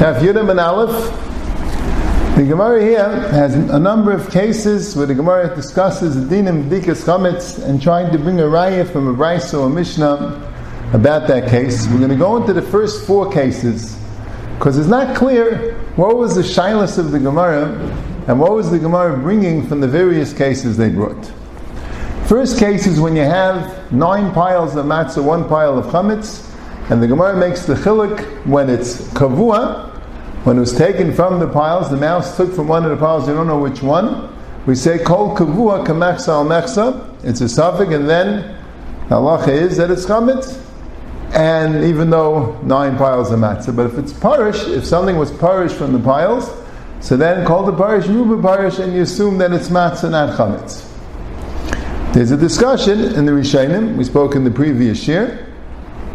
Have Yudim and Aleph. The Gemara here has a number of cases where the Gemara discusses the dinim dikas chametz and trying to bring a raya from a brayso or a mishnah about that case. We're going to go into the first four cases because it's not clear what was the shyness of the Gemara and what was the Gemara bringing from the various cases they brought. First case is when you have nine piles of matzah, one pile of chametz, and the Gemara makes the chilik when it's kavua, when it was taken from the piles, the mouse took from one of the piles, you don't know which one. We say kol kavua kamechsa al mechsa. It's a suffix, and then the halacha is that it's chametz. And even though nine piles of matzah, but if it's parish, if something was parish from the piles, so then call the parish ruba parish, and you assume that it's matzah, not chametz. There's a discussion in the Rishonim, we spoke in the previous year,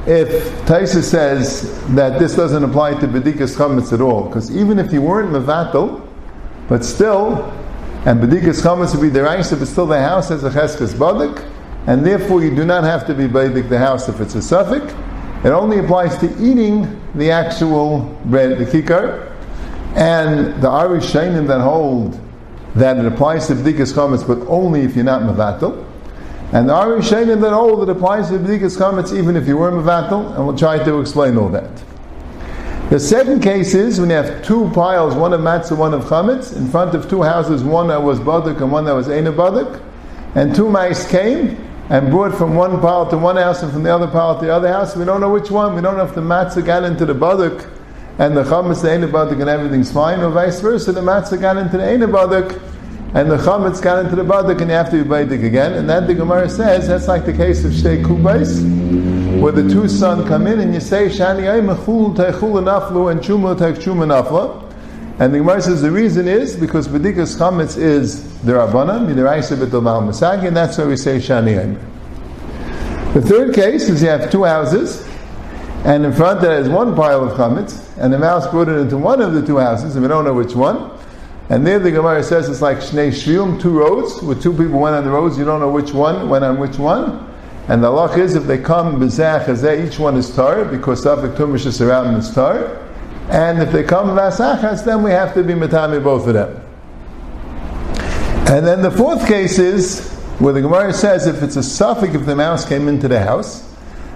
if Taisa says that this doesn't apply to Bedikas Chametz at all, because even if you weren't Mavatal, but still, and Bedikas Chametz would be the rice, but still the house has a Cheskes Badik, and therefore you do not have to be Badik the house if it's a suffix. It only applies to eating the actual bread, the kikar, and the Irish Shainim that hold that it applies to Bedikas Chametz, but only if you're not Mavatal. And the Ari Shainim that hold that applies to the B'dikas Chametz even if you were Mavatal, and we'll try to explain all that. The second case is when you have two piles, one of matzah, one of chametz, in front of two houses, one that was baduk and one that was eina baduk, and two mice came and brought from one pile to one house and from the other pile to the other house. We don't know which one. We don't know if the matzah got into the baduk and the chametz, the eina baduk, and everything's fine, or vice versa. The matzah got into the eina baduk and the chametz got into the badik, and you have to be baidik again. And that the Gemara says that's like the case of shtei kubais, where the two sons come in and you say shani mechul teichul naflu and chuma teichuma nafla. And the Gemara says the reason is because bedikas chametz is the rabbanan midiraisa b'tomal masagi, and that's why we say shani The third case is you have two houses. And in front there is one pile of chametz, and the mouse brought it into one of the two houses, and we don't know which one. And there the Gemara says it's like Shnei Shvilim, two roads, where two people went on the roads, you don't know which one went on which one. And the law is if they come B'zeh Chazeh, each one is tar, because Safik Tumish is around is tar. And if they come Vasachas, then we have to be Matami both of them. And then the fourth case is where the Gemara says if it's a suffix, if the mouse came into the house,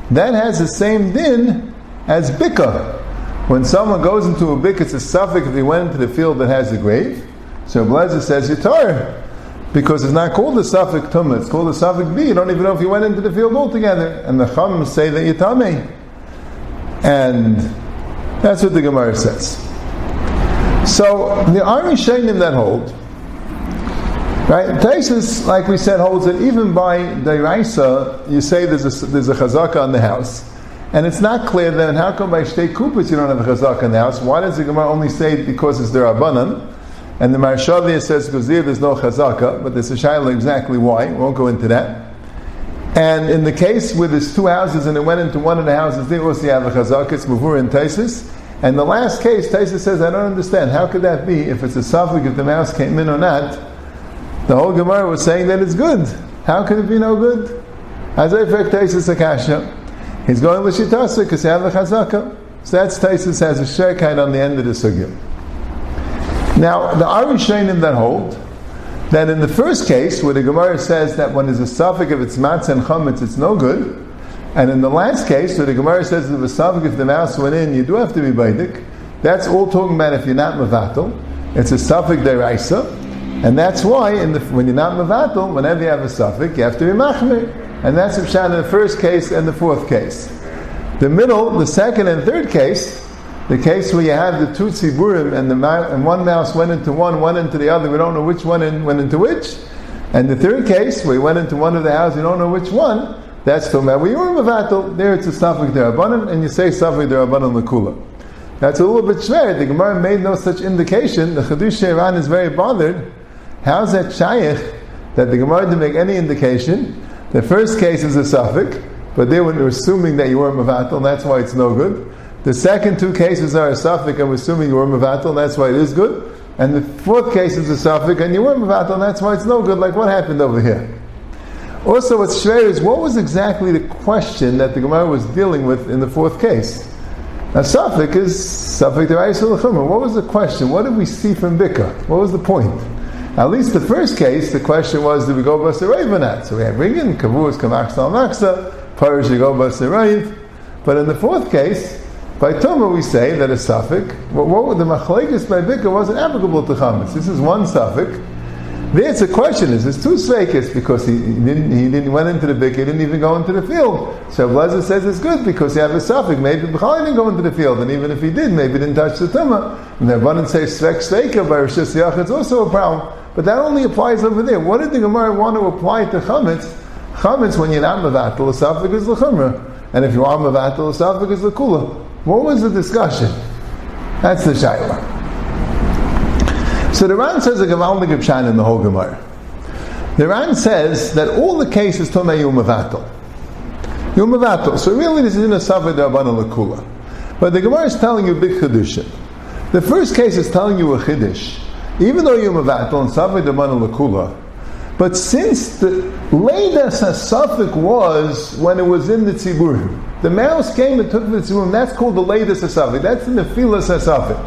that has the same din as Bika. When someone goes into a bik, it's a suffix if he went into the field that has a grave. So Blazer says Yitar, because it's not called the suffix tumah, it's called the suffix b. You don't even know if you went into the field altogether. And the chum say that Yitame. And that's what the Gemara says. So the army Shainim that hold, right? Taisus, like we said, holds that even by Dairaisa, you say there's a, there's a chazaka on the house. And it's not clear then how come by Shtei Kupas you don't have a chazaka in the house? Why does the Gemara only say because it's their Abanan? And the Marshavia says because there there's no chazaka, but there's a shaila exactly why. We won't go into that. And in the case where there's two houses and it went into one of the houses, they also have a chazaka, it's Mavur and Taisis. And the last case, Taisis says, I don't understand. How could that be if it's a suffix, if the mouse came in or not? The whole Gemara was saying that it's good. How could it be no good? As I fact Taisis Akasha. He's going with l'shitasa because he has a chazaka. So that's Taisus has a shirkite on the end of the sugya. Now, the Arishainim that hold that in the first case, where the Gemara says that when there's a suffix of its matzah and chametz, it's no good, and in the last case, where the Gemara says that a suffix if the mouse went in, you do have to be baidik, that's all talking about if you're not mavatal. It's a suffix deraisa, and that's why the, when you're not mavatal, whenever you have a suffix, you have to be machmir. And that's Pshat in the first case and the fourth case. The middle, the second and third case, the case where you have the two tziburim and, the, and one mouse went into one, one into the other, we don't know which one in, went into which. And the third case, he went into one of the houses, we don't know which one, that's talking about where Mavatal, there it's a Safik Derabanan, and you say Safik Derabanan Lakula. That's a little bit shver. The Gemara made no such indication. The Chadush Iran is very bothered. How's that shaykh that the Gemara didn't make any indication the first case is a suffix, but they were assuming that you were Mavatal, and that's why it's no good. The second two cases are a suffix, and we're assuming you were Mavatal, and that's why it is good. And the fourth case is a suffix, and you were Mavatal, and that's why it's no good. Like what happened over here? Also, what's shver is what was exactly the question that the Gemara was dealing with in the fourth case? Now, Suffolk is the Chumrah. What was the question? What did we see from Bika? What was the point? At least the first case, the question was, did we go Basarayv So we have Ringen, Kavuz, Kamaksa, Maksa, Parish, you go Basarayv. But in the fourth case, by Toma we say that a suffix, what, what the machlekes by Bika wasn't applicable to chametz. This is one suffix. There it's a question, is this two sveikis because he, he, didn't he didn't went into the Bika, he didn't even go into the field. So Blazer says it's good because you have a suffix. Maybe B'chal didn't go into the field, and even if he did, maybe he didn't touch the tumah. And the abundant says svek sveika by Rosh Hashanah, it's also a problem. But that only applies over there. What did the Gemara want to apply to chametz? Chametz when you're not mevatel, is l'chumrah. And if you are mevatel, is l'kula. What was the discussion? That's the shayla. So the Ran says a Gavaldik Pshan in the whole Gemara. The Ran says that all the cases Tomei Yumavatal. Yumavatal. So really this is in a Savad Rabbana Lakula. But the Gemara is telling you a big Chiddushim. The first case is telling you a Chiddush. Even though Yumavatal and Savad Rabbana Lakula, but since the latest Suffolk was when it was in the Tziburim, the mouse came and took the Tziburim, that's called the latest Suffolk. That's in the Nephilas Suffolk.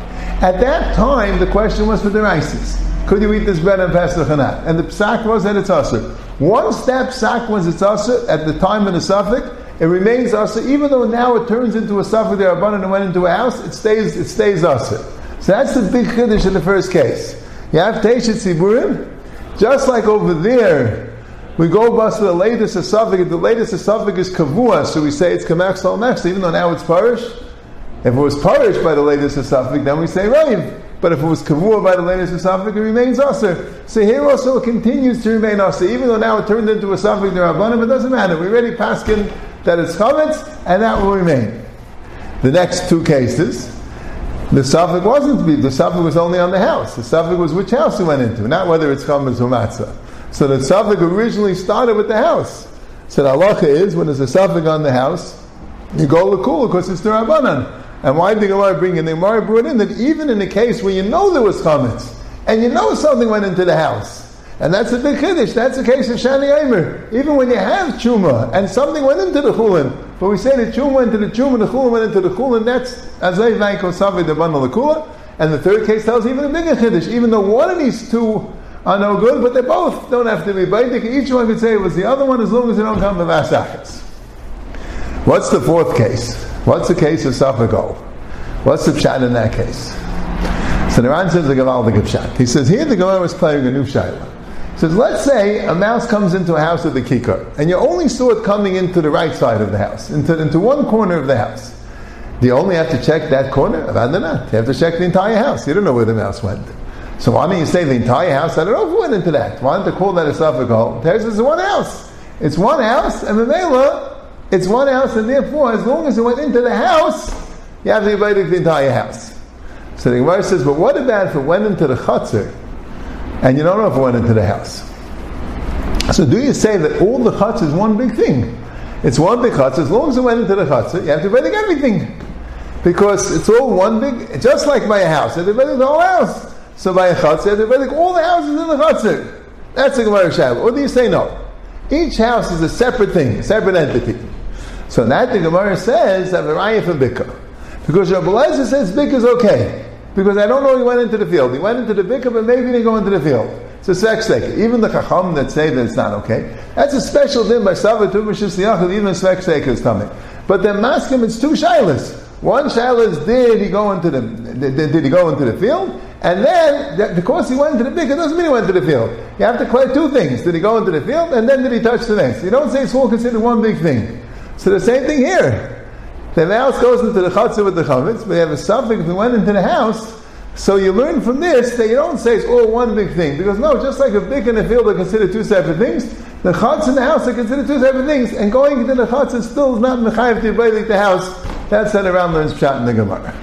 At that time, the question was for the Rices. Could you eat this bread on Pesach or not? And the psak was that it's usher. Once that psak was it's usher, at the time of the suffix, it remains usher, even though now it turns into a suffix there abundant and went into a house, it stays, it stays usher. So that's the big chiddush in the first case. You have Teishet Siburim, just like over there, we go bust the latest suffix, the latest suffix is kavua, so we say it's kamach sal even though now it's parish. If it was parish by the latest suffix, then we say raiv. But if it was kavua by the latest suffix, it remains aser. So here also continues to remain aser, even though now it turned into a suffix rabbanim. It doesn't matter. We already paskin that it's chametz, and that will remain. The next two cases, the suffix wasn't the suffix was only on the house. The suffix was which house it went into, not whether it's chametz or matzah. So the suffix originally started with the house. So the halacha is when there's a suffix on the house, you go cool because it's the rabbanan. And why did the Gemara bring in? The Gemara brought in that even in a case where you know there was chametz, and you know something went into the house, and that's a big kiddush. That's the case of Shani Aimer. Even when you have chuma and something went into the chulin, but we say the chuma went into the chum and the chulin went into the chulin. That's azay vaiko savi the bundle kula. And the third case tells even a bigger kiddush. Even though one of these two are no good, but they both don't have to be baitik. Each one could say it was the other one as long as they don't come to vasachas. What's the fourth case? What's the case of Safagol? What's the pshat in that case? So the says the Gavaldik. He says here the Gemara was playing a new shayla. Says, let's say a mouse comes into a house with a kikar, and you only saw it coming into the right side of the house, into, into one corner of the house. Do you only have to check that corner? Not. You have to check the entire house. You don't know where the mouse went. So why don't you say the entire house? I don't know who went into that. Why don't they call that a suffix? There's is one house. It's one house, and the Mela it's one house, and therefore, as long as it went into the house, you have to invite the entire house. So the Gemara says, but what about if it went into the chutzner, and you don't know if it went into the house? So do you say that all the chutz is one big thing? It's one big chutz. As long as it went into the chutzner, you have to invite everything. Because it's all one big, just like a house. You have the whole house. So by a chutzner, you have all the houses in the chutzner. That's the Gemara Shabbat. Or do you say no? Each house is a separate thing, a separate entity. So that the Gemara says that Raya for Bika. Because Rabbi Lezer says Bika is okay. Because I don't know he went into the field. He went into the Bika, but maybe he didn't go into the field. It's a sex Even the Chacham that say that it's not okay, that's a special din by Sava Tuvashis Yachid, even a sex is coming. But then Maskim, it's two shilas. One shilas did he go into the did, did he go into the field? And then, because he went into the bika, doesn't mean he went to the field. You have to clear two things. Did he go into the field, and then did he touch the next? You don't say it's all considered one big thing. So the same thing here. The mouse goes into the chutzah with the chametz, but you have a suffix that went into the house. So you learn from this that you don't say it's all one big thing. Because no, just like a big and a field are considered two separate things, the chutz and the house are considered two separate things. And going into the chutz is still not mechayiv to the house. That's how the Ran learns pshat in the Gemara.